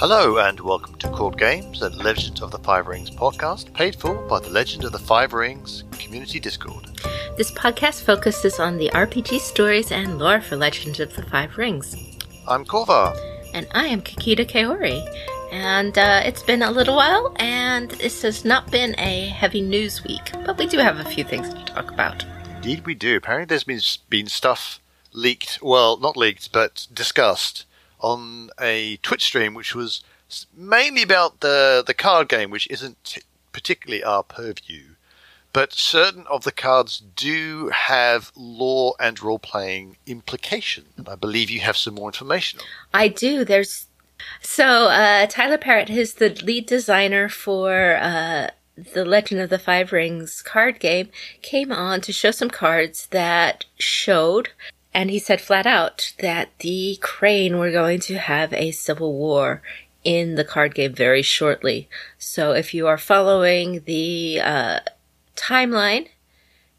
Hello and welcome to Court Games, and Legend of the Five Rings podcast, paid for by the Legend of the Five Rings community Discord. This podcast focuses on the RPG stories and lore for Legend of the Five Rings. I'm Korva. And I am Kakita Kaori. And uh, it's been a little while, and this has not been a heavy news week, but we do have a few things to talk about. Indeed, we do. Apparently, there's been been stuff leaked. Well, not leaked, but discussed on a Twitch stream, which was mainly about the the card game, which isn't t- particularly our purview. But certain of the cards do have lore and role playing implication, and I believe you have some more information. I do. There's so uh, Tyler Parrott is the lead designer for uh, the Legend of the Five Rings card game. Came on to show some cards that showed and he said flat out that the Crane were going to have a civil war in the card game very shortly. So if you are following the uh, timeline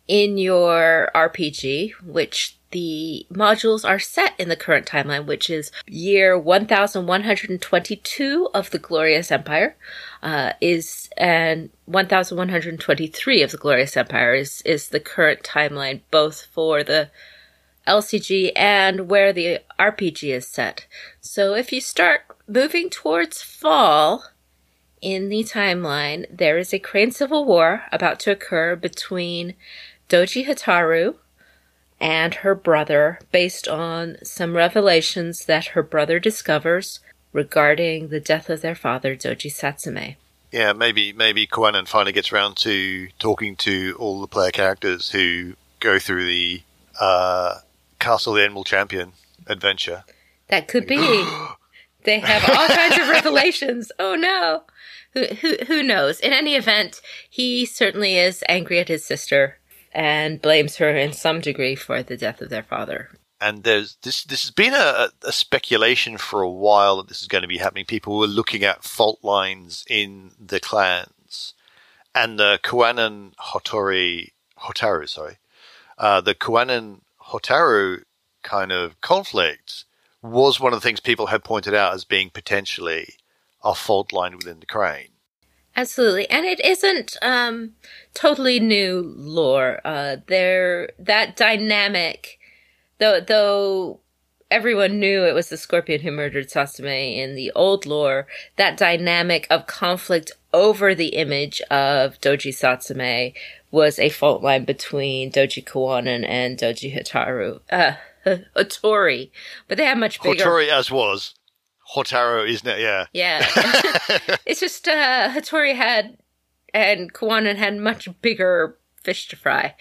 in your RPG, which the modules are set in the current timeline, which is year 1122 of the Glorious Empire, uh, is and 1123 of the Glorious Empire is is the current timeline, both for the LCG and where the RPG is set. So if you start moving towards fall in the timeline, there is a Crane Civil War about to occur between Doji Hotaru and her brother based on some revelations that her brother discovers regarding the death of their father, Doji Satsume. Yeah, maybe maybe Kuwanan finally gets around to talking to all the player characters who go through the uh, Castle the Animal Champion adventure. That could be. they have all kinds of revelations. Oh no. Who, who who knows? In any event, he certainly is angry at his sister and blames her in some degree for the death of their father. And there's this. This has been a, a speculation for a while that this is going to be happening. People were looking at fault lines in the clans, and the Kuwanan Hotori Hotaru, sorry, uh, the Kuwanan Hotaru kind of conflict was one of the things people had pointed out as being potentially a fault line within the crane. Absolutely, and it isn't um, totally new lore. Uh, there, that dynamic, though, though everyone knew it was the scorpion who murdered Satsume in the old lore, that dynamic of conflict over the image of Doji Satsume was a fault line between Doji Kuwanan and Doji Hotaru. Uh, Hotori. But they have much bigger. Hotori as was. Hotaru, isn't it? Yeah. Yeah. it's just, uh, Hotori had, and Kuwanan had much bigger fish to fry.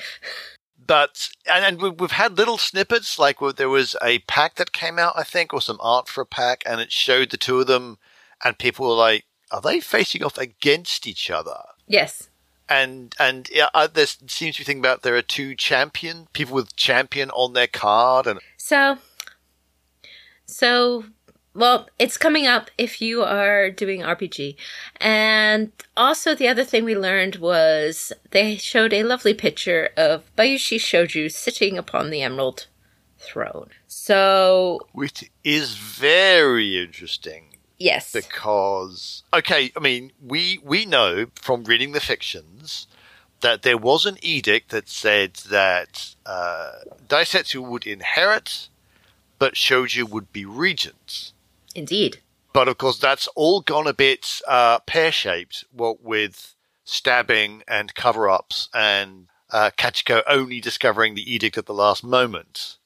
But, and, and we've had little snippets, like there was a pack that came out, I think, or some art for a pack, and it showed the two of them, and people were like, are they facing off against each other? Yes and and yeah, uh, there seems to be thinking about there are two champion people with champion on their card, and so so well, it's coming up if you are doing RPG. And also, the other thing we learned was they showed a lovely picture of Bayushi Shoju sitting upon the Emerald Throne. So. Which is very interesting. Yes. Because okay, I mean, we we know from reading the fictions that there was an edict that said that uh, Daisetsu would inherit, but Shoju would be regent. Indeed. But of course, that's all gone a bit uh, pear shaped. What with stabbing and cover ups, and uh, Kachiko only discovering the edict at the last moment.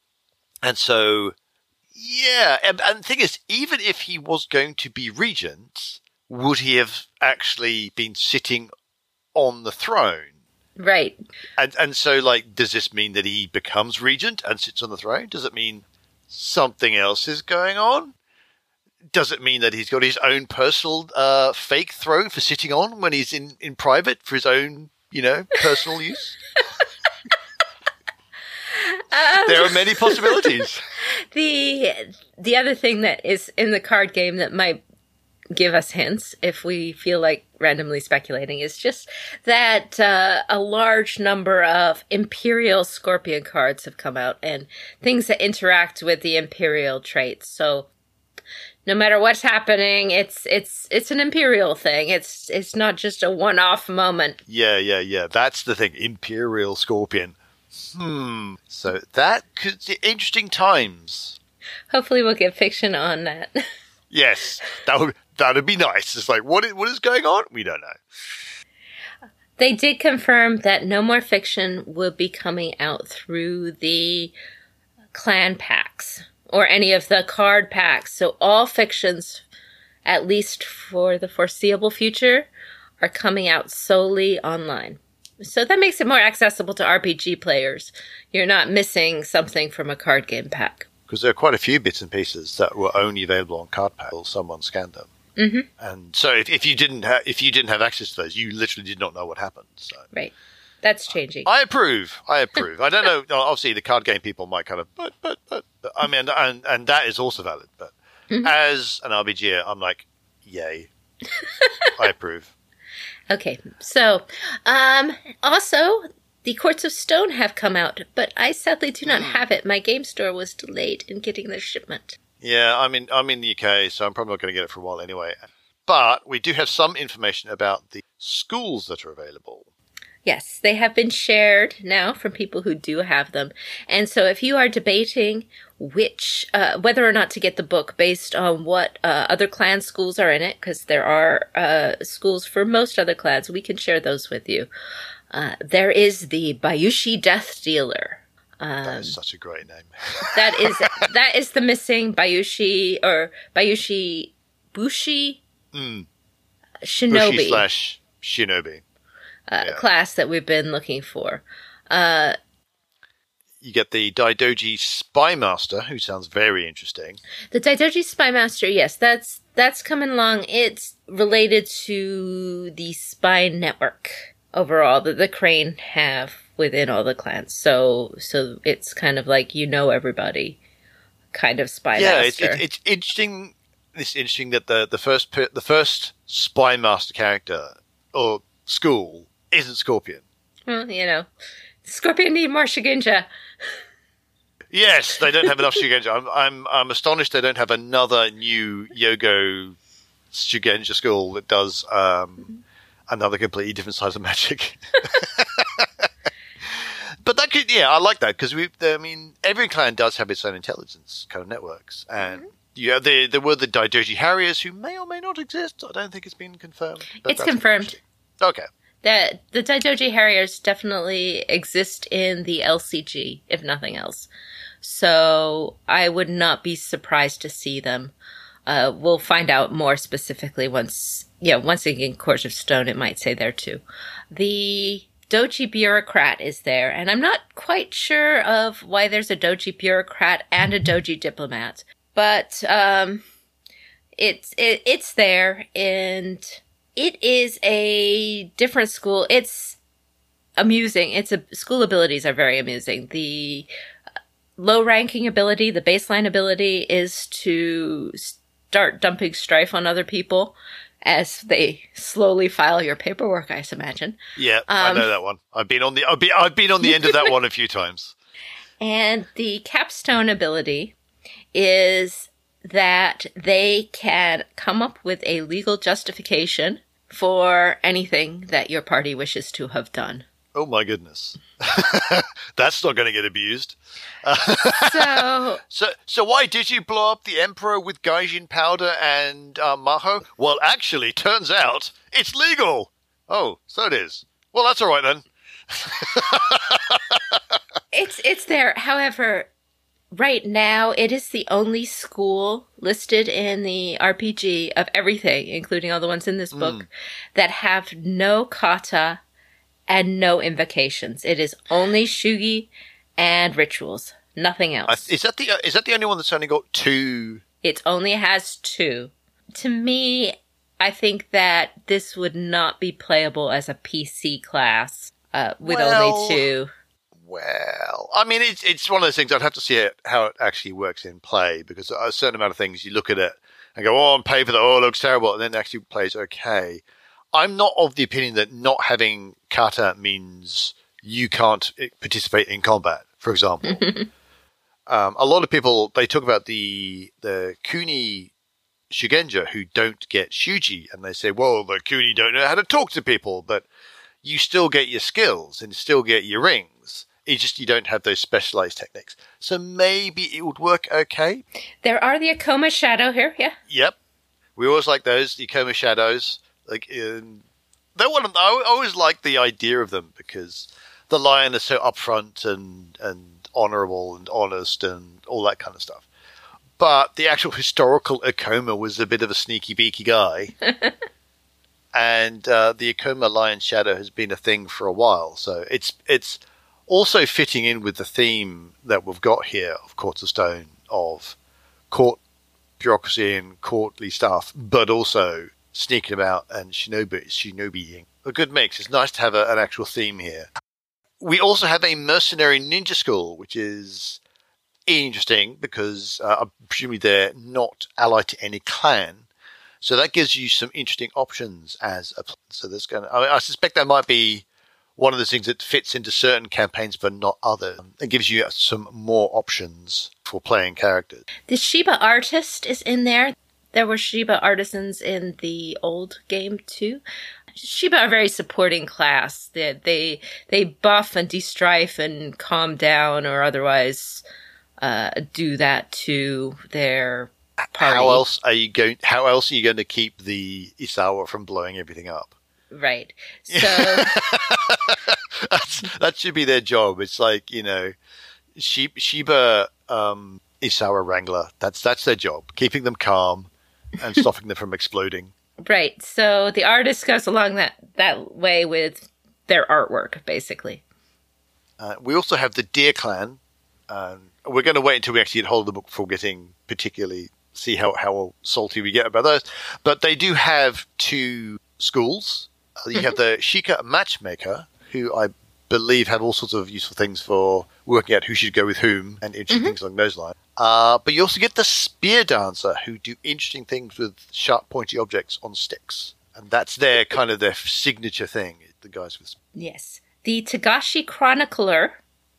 And so yeah, and, and the thing is, even if he was going to be regent, would he have actually been sitting on the throne? Right. And and so, like, does this mean that he becomes regent and sits on the throne? Does it mean something else is going on? Does it mean that he's got his own personal uh, fake throne for sitting on when he's in, in private for his own, you know, personal use? Um, there are many possibilities. the the other thing that is in the card game that might give us hints if we feel like randomly speculating is just that uh, a large number of imperial scorpion cards have come out and things that interact with the imperial traits so no matter what's happening, it's it's it's an imperial thing. It's it's not just a one-off moment. Yeah, yeah, yeah. That's the thing. Imperial Scorpion. Hmm. So that could be interesting times. Hopefully, we'll get fiction on that. yes, that would that'd be nice. It's like what is, what is going on? We don't know. They did confirm that no more fiction will be coming out through the clan packs or any of the card packs. So all fictions, at least for the foreseeable future, are coming out solely online. So that makes it more accessible to RPG players. You're not missing something from a card game pack. Because there are quite a few bits and pieces that were only available on card pack. Someone scanned them. Mm-hmm. And so if, if you didn't ha- if you didn't have access to those, you literally did not know what happened. So right. That's changing. I approve. I approve. I don't know. Obviously, the card game people might kind of, but, but, but. but I mean, and and that is also valid. But mm-hmm. as an RPG, I'm like, yay. I approve. Okay, so um, also the Courts of Stone have come out, but I sadly do not mm. have it. My game store was delayed in getting the shipment. Yeah, I'm in I'm in the UK, so I'm probably not going to get it for a while anyway. But we do have some information about the schools that are available. Yes, they have been shared now from people who do have them. And so if you are debating which, uh, whether or not to get the book based on what uh, other clan schools are in it, because there are uh, schools for most other clans, we can share those with you. Uh, there is the Bayushi Death Dealer. Um, that is such a great name. that is that is the missing Bayushi or Bayushi Bushi mm. Shinobi Bushi slash Shinobi uh, yeah. class that we've been looking for. Uh, you get the Daidoji Spy Master, who sounds very interesting. The Daidoji Spy Master, yes, that's that's coming along. It's related to the spy network overall that the Crane have within all the clans. So so it's kind of like you know everybody, kind of spy yeah, master. It's, it's, it's interesting. It's interesting that the the first the first spy master character or school isn't Scorpion. Well, you know, Scorpion need more Shugenja. Yes, they don't have enough Shugenja. I'm, I'm, I'm astonished they don't have another new Yogo Shugenja school that does um, another completely different size of magic. but that could, yeah, I like that because we, I mean, every clan does have its own intelligence kind of networks, and mm-hmm. yeah, there there were the Daidoji Harriers who may or may not exist. I don't think it's been confirmed. It's confirmed. Okay that the Daidoji Harriers definitely exist in the LCG, if nothing else. So I would not be surprised to see them. Uh, we'll find out more specifically once, yeah, once again, Court of Stone, it might say there too. The Doji bureaucrat is there, and I'm not quite sure of why there's a Doji bureaucrat and a Doji diplomat, but um, it's it, it's there, and it is a different school. It's amusing. It's a school abilities are very amusing. The uh, low ranking ability, the baseline ability is to start dumping strife on other people as they slowly file your paperwork, I imagine. Yeah, um, I know that one. I've been on the I've been, I've been on the end of that one a few times. And the capstone ability is that they can come up with a legal justification for anything that your party wishes to have done. Oh my goodness. That's not going to get abused. so, so, so why did you blow up the emperor with gaijin powder and uh, maho? Well, actually, turns out it's legal. Oh, so it is. Well, that's all right then. it's it's there. However, right now it is the only school listed in the RPG of everything, including all the ones in this book, mm. that have no kata and no invocations. It is only shuji and rituals, nothing else. Is that the uh, is that the only one that's only got two? It only has two. To me, I think that this would not be playable as a PC class uh, with well, only two well, I mean, it's it's one of those things. I'd have to see it, how it actually works in play because a certain amount of things you look at it and go, "Oh, on paper, that oh, it looks terrible," and then it actually plays okay. I'm not of the opinion that not having kata means you can't eh, participate in combat. For example, um, a lot of people they talk about the the kuni Shugenja who don't get Shuji, and they say, "Well, the Kuni don't know how to talk to people," but you still get your skills and still get your rings. It's just you don't have those specialized techniques. So maybe it would work okay. There are the Ikoma Shadow here, yeah. Yep, we always like those the Ikoma shadows. Like, um, they want. I always like the idea of them because the lion is so upfront and and honorable and honest and all that kind of stuff. But the actual historical Ikoma was a bit of a sneaky beaky guy. and uh, the Ikoma Lion Shadow has been a thing for a while. So it's it's also fitting in with the theme that we've got here of Courts of Stone of court bureaucracy and courtly stuff, but also sneaking about and shinobi shinobiing. A good mix. It's nice to have a, an actual theme here. We also have a mercenary ninja school, which is interesting because uh, presumably they're not allied to any clan. So that gives you some interesting options as a. So there's going. I, mean, I suspect that might be one of the things that fits into certain campaigns but not others. It gives you some more options for playing characters. The Shiba artist is in there. There were Shiba artisans in the old game too. Shiba are a very supporting class. They they, they buff and de-strife and calm down or otherwise uh, do that to their party. How else are you going? How else are you going to keep the Isawa from blowing everything up? Right. So that should be their job. It's like you know, Shiba um, Isawa Wrangler. That's that's their job, keeping them calm and stopping them from exploding. Right. So the artist goes along that that way with their artwork, basically. Uh, we also have the Deer Clan. Um, we're going to wait until we actually get hold of the book before getting particularly see how, how salty we get about those. But they do have two schools. You have the Shika Matchmaker, who I believe have all sorts of useful things for working out who should go with whom and interesting mm-hmm. things along those lines. Uh, but you also get the Spear Dancer, who do interesting things with sharp, pointy objects on sticks. And that's their kind of their signature thing, the guys with. Yes. The Togashi Chronicler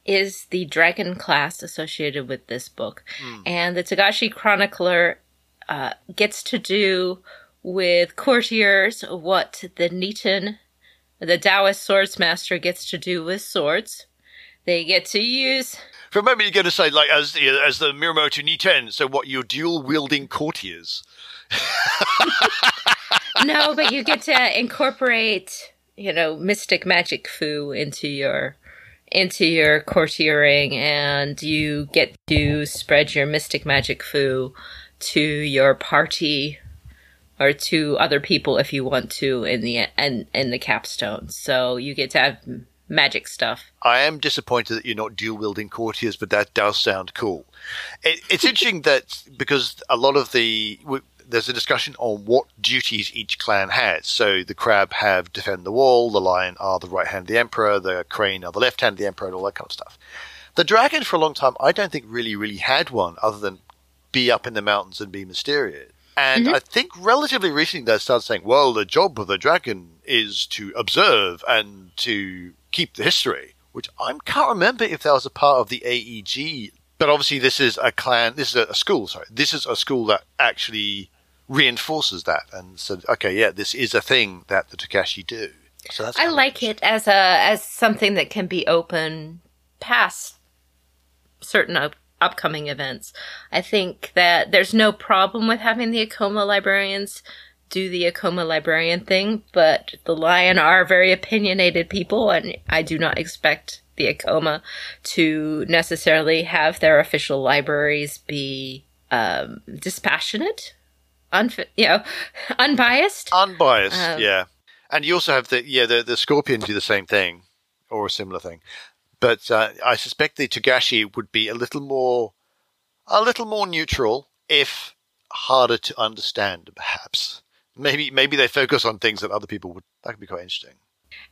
is the dragon class associated with this book. Mm. And the Togashi Chronicler uh, gets to do with courtiers what the Niten, the Taoist swordsmaster, gets to do with swords. They get to use. For a moment, you're going to say, like, as the, as the Mirumoto Niten, so what, you're dual wielding courtiers? no, but you get to incorporate, you know, mystic magic fu into your into your courtiering and you get to spread your mystic magic fu to your party or to other people if you want to in the in, in the capstone. So you get to have magic stuff. I am disappointed that you're not dual wielding courtiers, but that does sound cool. It, it's interesting that because a lot of the there's a discussion on what duties each clan has. So the crab have defend the wall, the lion are the right hand of the emperor, the crane are the left hand of the emperor, and all that kind of stuff. The dragon, for a long time, I don't think really, really had one other than be up in the mountains and be mysterious. And mm-hmm. I think relatively recently they started saying, well, the job of the dragon is to observe and to keep the history, which I can't remember if that was a part of the AEG. But obviously, this is a clan, this is a school, sorry. This is a school that actually reinforces that and said, okay, yeah, this is a thing that the Togashi do. So that's I like it as a as something that can be open past certain up, upcoming events. I think that there's no problem with having the Ikoma librarians do the Ikoma librarian thing, but the Lion are very opinionated people, and I do not expect the Ikoma to necessarily have their official libraries be um, dispassionate unf- you know, unbiased. Unbiased, um, yeah. And you also have the yeah the the scorpion do the same thing or a similar thing, but uh, I suspect the Togashi would be a little more a little more neutral if harder to understand, perhaps. Maybe maybe they focus on things that other people would that could be quite interesting.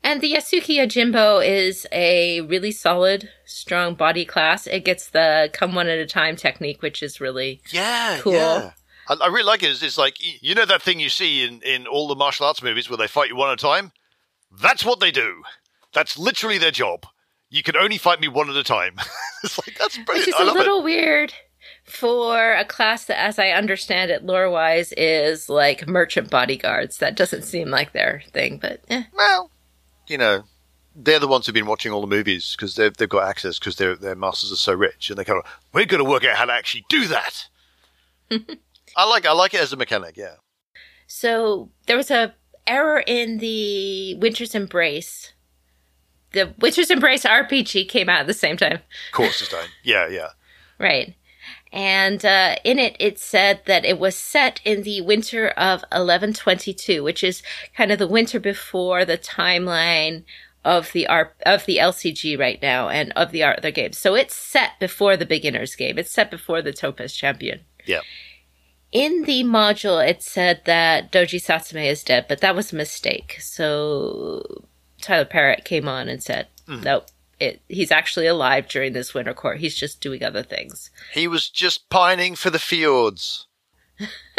And the Yasuki Yojimbo is a really solid, strong body class. It gets the come one at a time technique, which is really yeah, cool. Yeah. I, I really like it. It's, it's like you know that thing you see in in all the martial arts movies where they fight you one at a time. That's what they do. That's literally their job. You can only fight me one at a time. it's like that's brilliant. Which is a little it. weird for a class that, as I understand it, lore wise, is like merchant bodyguards. That doesn't seem like their thing, but eh. Well, you know, they're the ones who've been watching all the movies because they've, they've got access because their their masters are so rich, and they kind of we're going to work out how to actually do that. I like I like it as a mechanic, yeah. So there was a error in the Winter's Embrace. The Winter's Embrace RPG came out at the same time. Of Course Stone. Yeah, yeah. Right. And uh, in it, it said that it was set in the winter of 1122, which is kind of the winter before the timeline of the R- of the LCG right now and of the other games. So it's set before the beginner's game. It's set before the Topaz Champion. Yeah. In the module, it said that Doji Satsume is dead, but that was a mistake. So Tyler Parrott came on and said, Mm. nope, it, he's actually alive during this winter court. He's just doing other things. He was just pining for the fjords.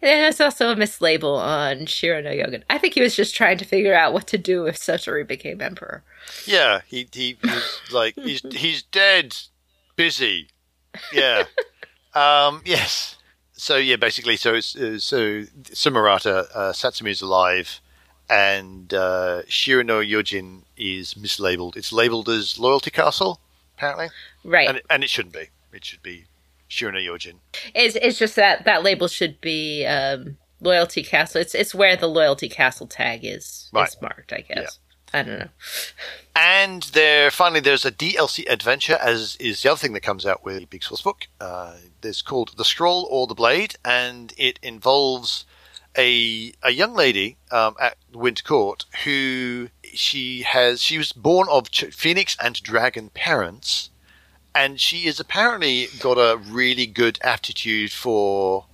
There's also a mislabel on Shirano Yogan. I think he was just trying to figure out what to do if Satoru became emperor. Yeah, he he was like he's he's dead, busy. Yeah. um. Yes. So yeah, basically, so it's, uh, so Sumurata uh, Satsumi's alive, and uh, Shirano Yojin is mislabeled. It's labeled as Loyalty Castle, apparently, Right. and it, and it shouldn't be. It should be Shirano Yojin. It's it's just that that label should be um, loyalty castle. It's it's where the loyalty castle tag is Right. is marked. I guess. Yeah. I don't know. And there, finally, there's a DLC adventure, as is the other thing that comes out with the Big Source book. Uh, it's called The Scroll or the Blade, and it involves a a young lady um, at Winter Court who she has she was born of Phoenix and Dragon parents, and she has apparently got a really good aptitude for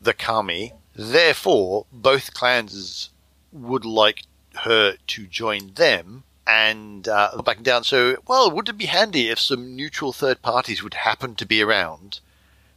the kami. Therefore, both clans would like her to join them and uh, back down. So, well, would it be handy if some neutral third parties would happen to be around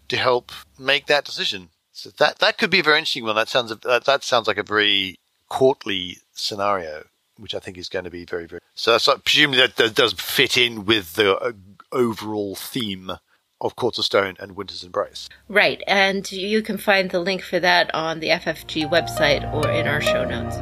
to help make that decision? So that that could be a very interesting one. That sounds that, that sounds like a very courtly scenario, which I think is going to be very very. So that's like, presumably that, that does fit in with the uh, overall theme of Courts of Stone and Winter's Embrace. Right, and you can find the link for that on the FFG website or in our show notes.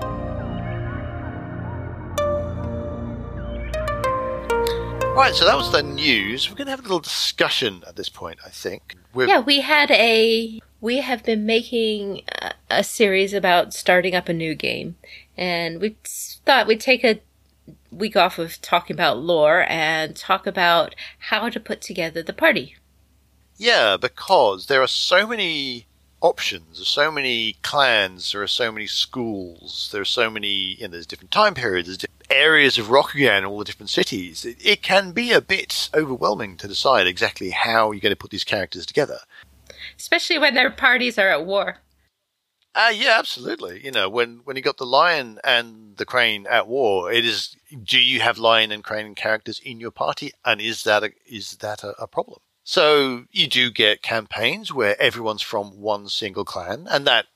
Right, so that was the news. We're going to have a little discussion at this point, I think. We're, Yeah, we had a. We have been making a, series about starting up a new game, and we thought we'd take a week off of talking about lore and talk about how to put together the party. Yeah, because there are so many options, there's so many clans, there are so many schools, there are so many, you know, there's different time periods, there's different areas of Rokugan, all the different cities. It, it can be a bit overwhelming to decide exactly how you're going to put these characters together. Especially when their parties are at war. Ah, yeah, absolutely. You know, when when you got the lion and the crane at war, it is. Do you have lion and crane characters in your party, and is that a, is that a, a problem? So you do get campaigns where everyone's from one single clan, and that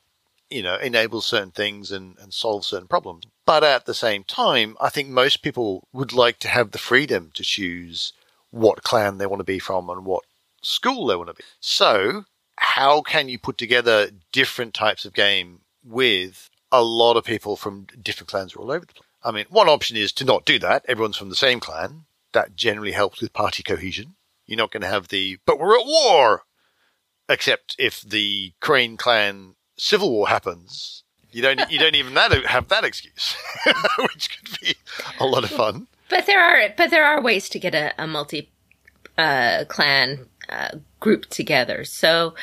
you know enables certain things and, and solves certain problems. But at the same time, I think most people would like to have the freedom to choose what clan they want to be from and what school they want to be. So how can you put together different types of game with a lot of people from different clans all over the place? I mean, one option is to not do that. Everyone's from the same clan. That generally helps with party cohesion. You're not going to have the, but we're at war! Except if the Crane clan civil war happens, you don't, you don't even that, have that excuse, which could be a lot of fun. But there are but there are ways to get a, a multi uh, clan uh, group together. So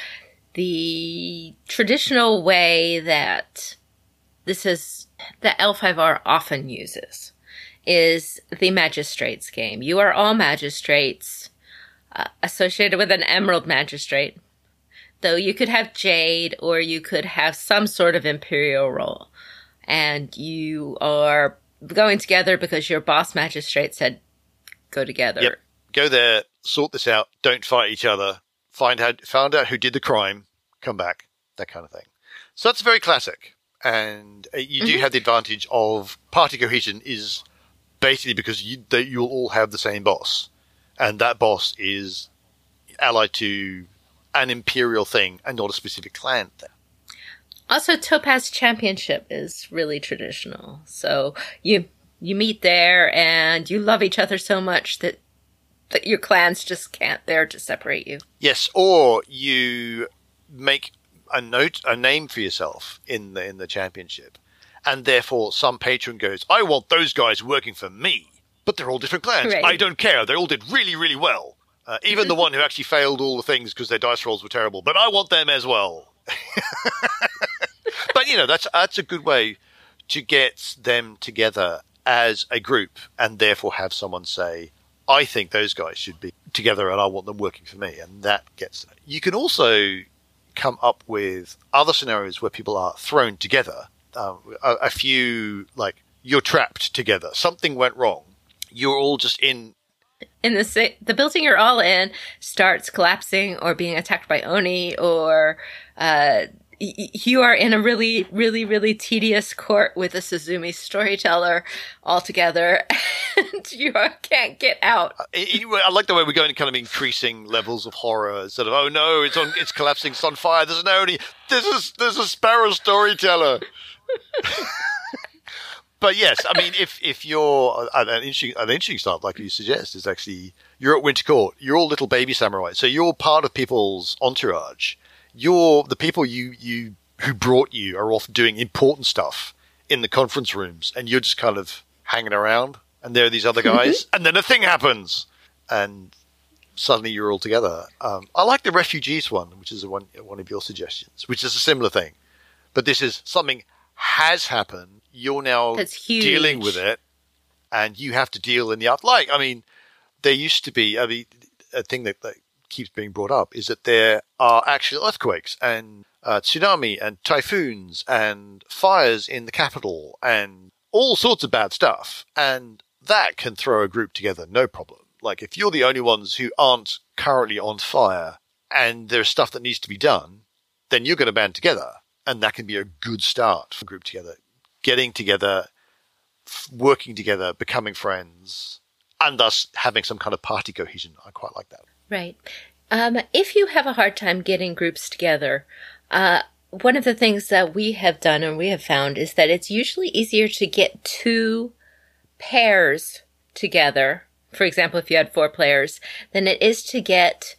the traditional way that this is that L5R often uses is the magistrates game. You are all magistrates uh, associated with an emerald magistrate. Though you could have Jade or you could have some sort of imperial role. And you are going together because your boss magistrate said go together. Yep. Go there, sort this out, don't fight each other, find out, found out who did the crime, come back, that kind of thing. So that's very classic. And uh, you do have the advantage of party cohesion is basically because you, that you'll all have the same boss. And that boss is allied to an imperial thing and not a specific clan thing. Also, Topaz Championship is really traditional. So you you meet there and you love each other so much that that your clans just can't bear to separate you. Yes, or you make a note, a name for yourself in the in the championship, and therefore some patron goes, "I want those guys working for me," but they're all different clans. Right. I don't care. They all did really, really well. Uh, even the one who actually failed all the things because their dice rolls were terrible, but I want them as well. but you know, that's that's a good way to get them together as a group, and therefore have someone say, "I think those guys should be together, and I want them working for me," and that gets. You can also come up with other scenarios where people are thrown together. Um, a, a few like you're trapped together. Something went wrong. You're all just in in the the building you're all in starts collapsing or being attacked by oni or uh, you are in a really really really tedious court with a Suzume storyteller altogether, and you can't get out. Uh, I, I like the way we're going to kind of increasing levels of horror instead of oh no it's on it's collapsing it's on fire there's an only there's a there's a sparrow storyteller. But yes I mean if if you're uh, an interesting an interesting start like you suggest is actually you're at Winter Court you're all little baby samurai so you're part of people's entourage you're the people you you who brought you are off doing important stuff in the conference rooms and you're just kind of hanging around and there are these other guys and then a thing happens and suddenly you're all together. Um, I like the refugees one, which is one one of your suggestions, which is a similar thing, but this is something has happened. You're now dealing with it, and you have to deal in the up. Like, I mean, there used to be. I mean, a thing that, that keeps being brought up is that there are actual earthquakes and uh, tsunami and typhoons and fires in the capital and all sorts of bad stuff, and that can throw a group together, no problem. Like if you're the only ones who aren't currently on fire and there's stuff that needs to be done, then you're going to band together, and that can be a good start for group together. Getting together, working together, becoming friends, and thus having some kind of party cohesion. I quite like that. Right. Um, if you have a hard time getting groups together, uh, one of the things that we have done and we have found is that it's usually easier to get two pairs together. For example, if you had four players, than it is to get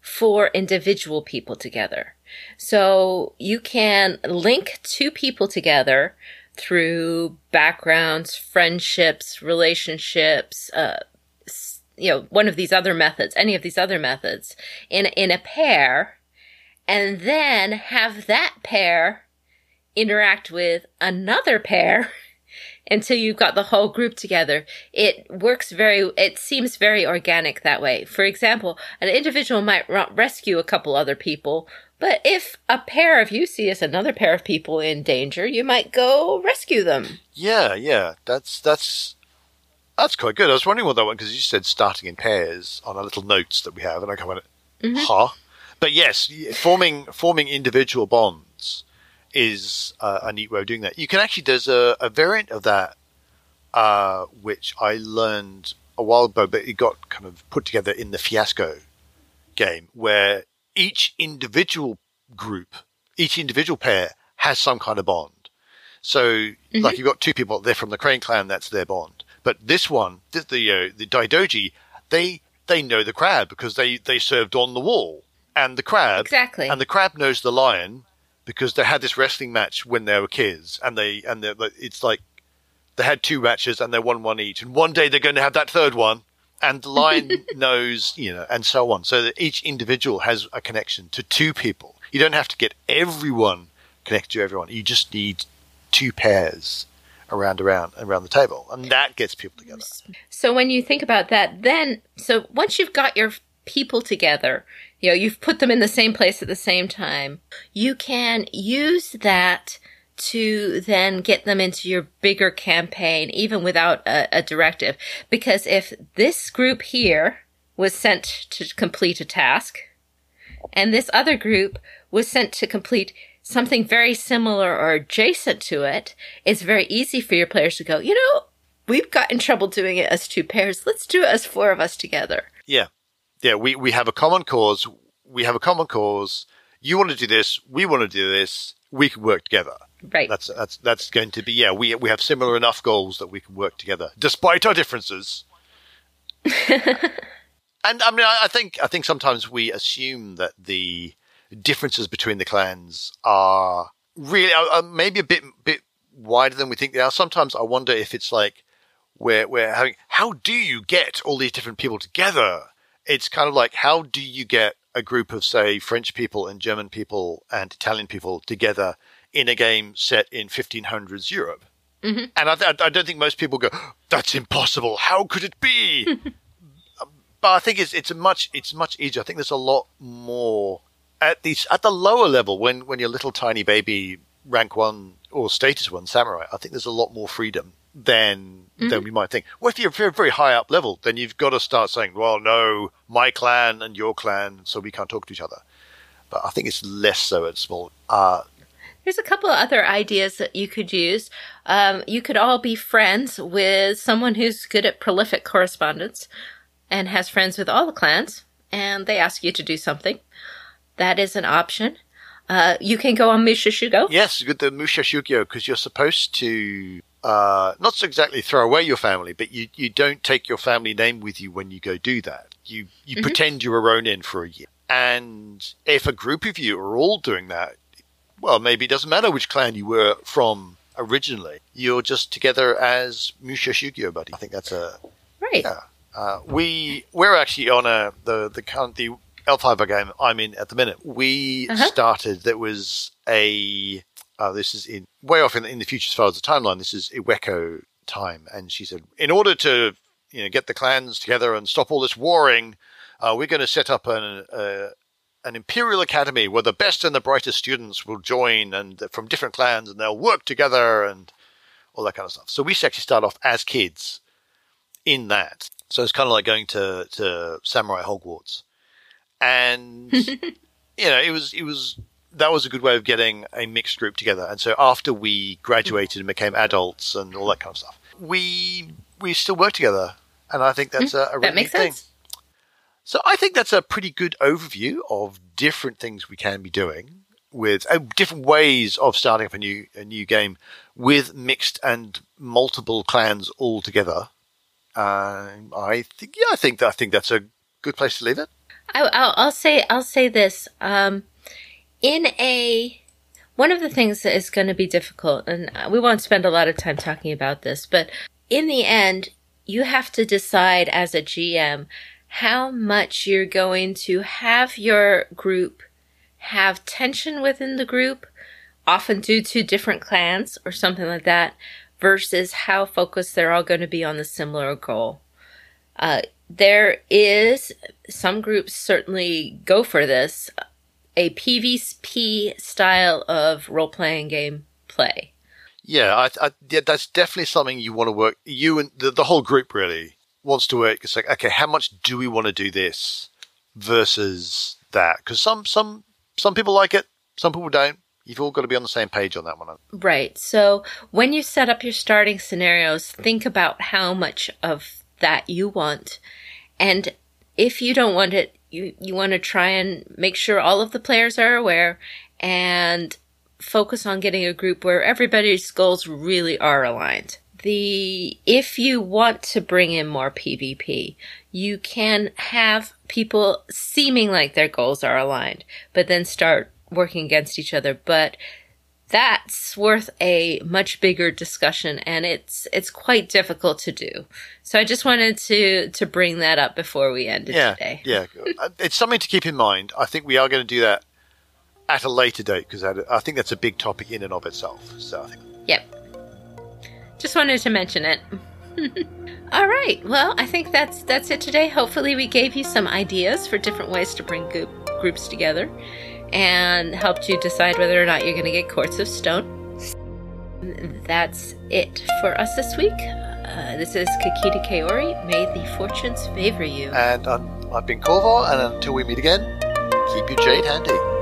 four individual people together. So you can link two people together through backgrounds, friendships, relationships, uh, you know, one of these other methods, any of these other methods in, in a pair, and then have that pair interact with another pair until you've got the whole group together. It works very, it seems very organic that way. For example, an individual might rescue a couple other people, but if a pair of you see as another pair of people in danger, you might go rescue them. Yeah, yeah, that's that's that's quite good. I was wondering what that one because you said starting in pairs on our little notes that we have, and I kind of went, huh? But yes, forming forming individual bonds is uh, a neat way of doing that. You can actually there's a, a variant of that uh, which I learned a while ago, but it got kind of put together in the Fiasco game, where each individual group, each individual pair has some kind of bond. So, like you've got two people, they're from the Crane clan, that's their bond. But this one, the the, uh, the Daidoji, they they know the crab because they they served on the wall, and the crab Exactly. and the crab knows the lion because they had this wrestling match when they were kids, and they and they're, it's like they had two matches and they won one each, and one day they're going to have that third one, and the lion knows, you know, and so on. So that each individual has a connection to two people. You don't have to get everyone connected to everyone. You just need two pairs around around around the table, and that gets people together. So when you think about that, then so once you've got your people together, you know, you've put them in the same place at the same time, you can use that to then get them into your bigger campaign, even without a, a directive. Because if this group here was sent to complete a task, and this other group was sent to complete something very similar or adjacent to it, it's very easy for your players to go, you know, we've got in trouble doing it as two pairs. Let's do it as four of us together. Yeah, yeah, we, we have a common cause. We have a common cause. You want to do this. We want to do this. We can work together. Right. That's that's that's going to be yeah. We we have similar enough goals that we can work together despite our differences. and I mean, I, I think I think sometimes we assume that the differences between the clans are really uh, uh, maybe a bit bit wider than we think they are. Sometimes I wonder if it's like we're we're having how do you get all these different people together? It's kind of like how do you get a group of say French people and German people and Italian people together in a game set in 1500s Europe? Mm-hmm. And I, I, I don't think most people go, "That's impossible. How could it be?" but I think it's it's a much it's much easier. I think there's a lot more at the at the lower level when when you're little tiny baby rank one or status one samurai. I think there's a lot more freedom than Mm-hmm. than we might think. Well, if you're very very high up level, then you've got to start saying, "Well, no, my clan and your clan, so we can't talk to each other." But I think it's less so at small. Uh, There's a couple of other ideas that you could use. Um, you could all be friends with someone who's good at prolific correspondence and has friends with all the clans, and they ask you to do something. That is an option. Uh, you can go on Musha Shugyo. Yes, with the Musha Shugyo, because you're supposed to uh, not so exactly throw away your family, but you, you don't take your family name with you when you go do that. You you pretend you're a Ronin for a year. And if a group of you are all doing that, well, maybe it doesn't matter which clan you were from originally. You're just together as Musha Shugyo buddy. I think that's a Right. yeah. Uh, we we're actually on a the the current the L5 game I'm in at the minute. We Uh-huh. started. There was a uh, this is in way off in, in the future as far as the timeline. This is Iweko time, and she said, in order to you know get the clans together and stop all this warring, uh, we're going to set up an uh, an imperial academy where the best and the brightest students will join and from different clans and they'll work together and all that kind of stuff. So we actually start off as kids in that. So it's kind of like going to, to Samurai Hogwarts. And, you know, it was, it was, that was a good way of getting a mixed group together. And so after we graduated and became adults and all that kind of stuff, we, we still work together. And I think that's a, a really that makes thing. sense. So I think that's a pretty good overview of different things we can be doing with uh, different ways of starting up a new a new game with mixed and multiple clans all together. Um, I think yeah, I think I think that's a good place to leave it. I, I'll, I'll say I'll say this. Um, in a one of the things that is going to be difficult, and we won't spend a lot of time talking about this, but in the end, you have to decide as a GM how much you're going to have your group have tension within the group, often due to different clans or something like that, versus how focused they're all going to be on the similar goal. Uh, there is some groups certainly go for this a PvP style of role playing game play. Yeah, I, I, yeah, that's definitely something you want to work. You and the, the whole group really wants to work. It's like, okay, how much do we want to do this versus that? Because some some some people like it, some people don't. You've all got to be on the same page on that one. Right. So when you set up your starting scenarios, think about how much of that you want. And if you don't want it, you, you want to try and make sure all of the players are aware and focus on getting a group where everybody's goals really are aligned. The if you want to bring in more PvP, you can have people seeming like their goals are aligned, but then start working against each other. But that's worth a much bigger discussion and it's it's quite difficult to do. So I just wanted to to bring that up before we ended Yeah, today. yeah, Uh, it's something to keep in mind. I think we are going to do that at a later date because I think that's a big topic in and of itself. So I think Yep. Just wanted to mention it. All right. Well, I think that's that's it today. Hopefully, we gave you some ideas for different ways to bring group, groups together, and helped you decide whether or not you're going to get Courts of Stone. That's it for us this week. Uh, this is Kakita Kaori. May the fortunes favor you. And um, I've been and until we meet again, keep your jade handy.